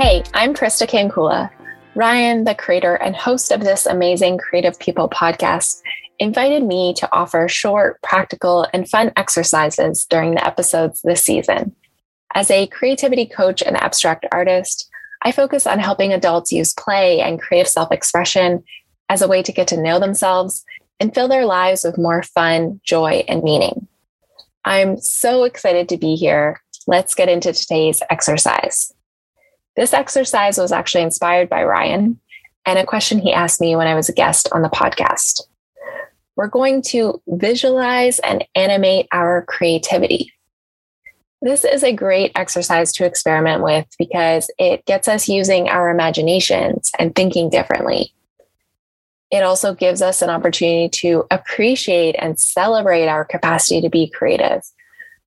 I'm Krista Kankula. Ryan, the creator and host of this amazing Creative People podcast, invited me to offer short, practical, and fun exercises during the episodes this season. As a creativity coach and abstract artist, I focus on helping adults use play and creative self expression as a way to get to know themselves and fill their lives with more fun, joy, and meaning. I'm so excited to be here. Let's get into today's exercise. This exercise was actually inspired by Ryan and a question he asked me when I was a guest on the podcast. We're going to visualize and animate our creativity. This is a great exercise to experiment with because it gets us using our imaginations and thinking differently. It also gives us an opportunity to appreciate and celebrate our capacity to be creative,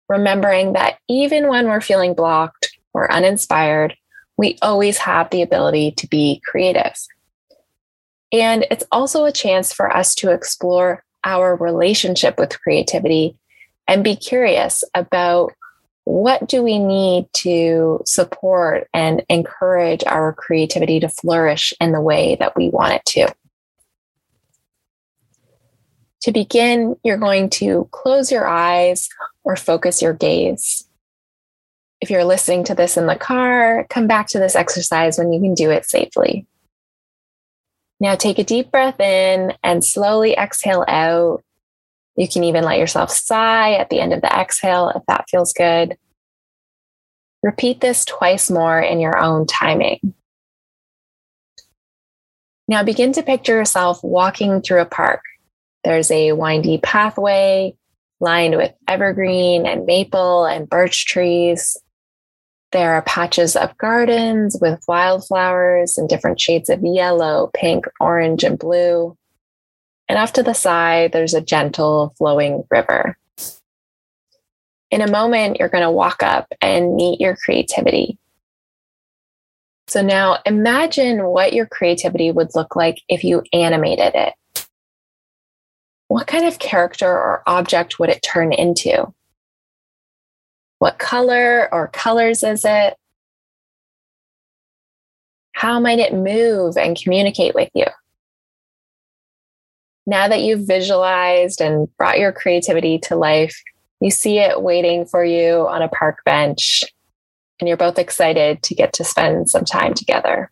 remembering that even when we're feeling blocked or uninspired, we always have the ability to be creative. And it's also a chance for us to explore our relationship with creativity and be curious about what do we need to support and encourage our creativity to flourish in the way that we want it to. To begin, you're going to close your eyes or focus your gaze. If you're listening to this in the car, come back to this exercise when you can do it safely. Now take a deep breath in and slowly exhale out. You can even let yourself sigh at the end of the exhale if that feels good. Repeat this twice more in your own timing. Now begin to picture yourself walking through a park. There's a windy pathway lined with evergreen and maple and birch trees. There are patches of gardens with wildflowers in different shades of yellow, pink, orange, and blue. And off to the side, there's a gentle flowing river. In a moment, you're going to walk up and meet your creativity. So now imagine what your creativity would look like if you animated it. What kind of character or object would it turn into? What color or colors is it? How might it move and communicate with you? Now that you've visualized and brought your creativity to life, you see it waiting for you on a park bench, and you're both excited to get to spend some time together.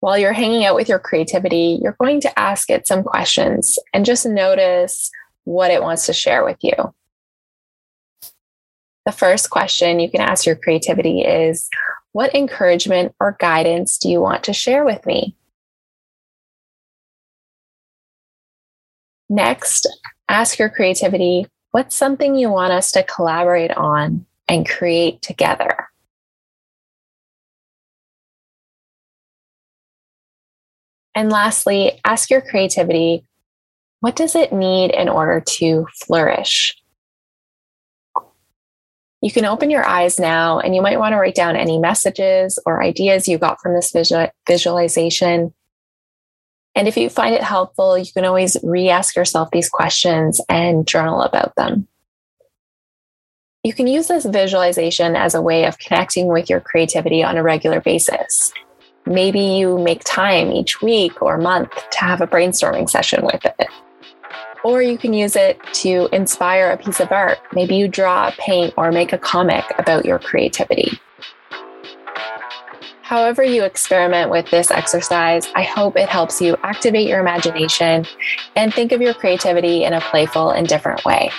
While you're hanging out with your creativity, you're going to ask it some questions and just notice what it wants to share with you. The first question you can ask your creativity is What encouragement or guidance do you want to share with me? Next, ask your creativity What's something you want us to collaborate on and create together? And lastly, ask your creativity what does it need in order to flourish? You can open your eyes now and you might want to write down any messages or ideas you got from this visual- visualization. And if you find it helpful, you can always re ask yourself these questions and journal about them. You can use this visualization as a way of connecting with your creativity on a regular basis. Maybe you make time each week or month to have a brainstorming session with it. Or you can use it to inspire a piece of art. Maybe you draw, paint, or make a comic about your creativity. However, you experiment with this exercise, I hope it helps you activate your imagination and think of your creativity in a playful and different way.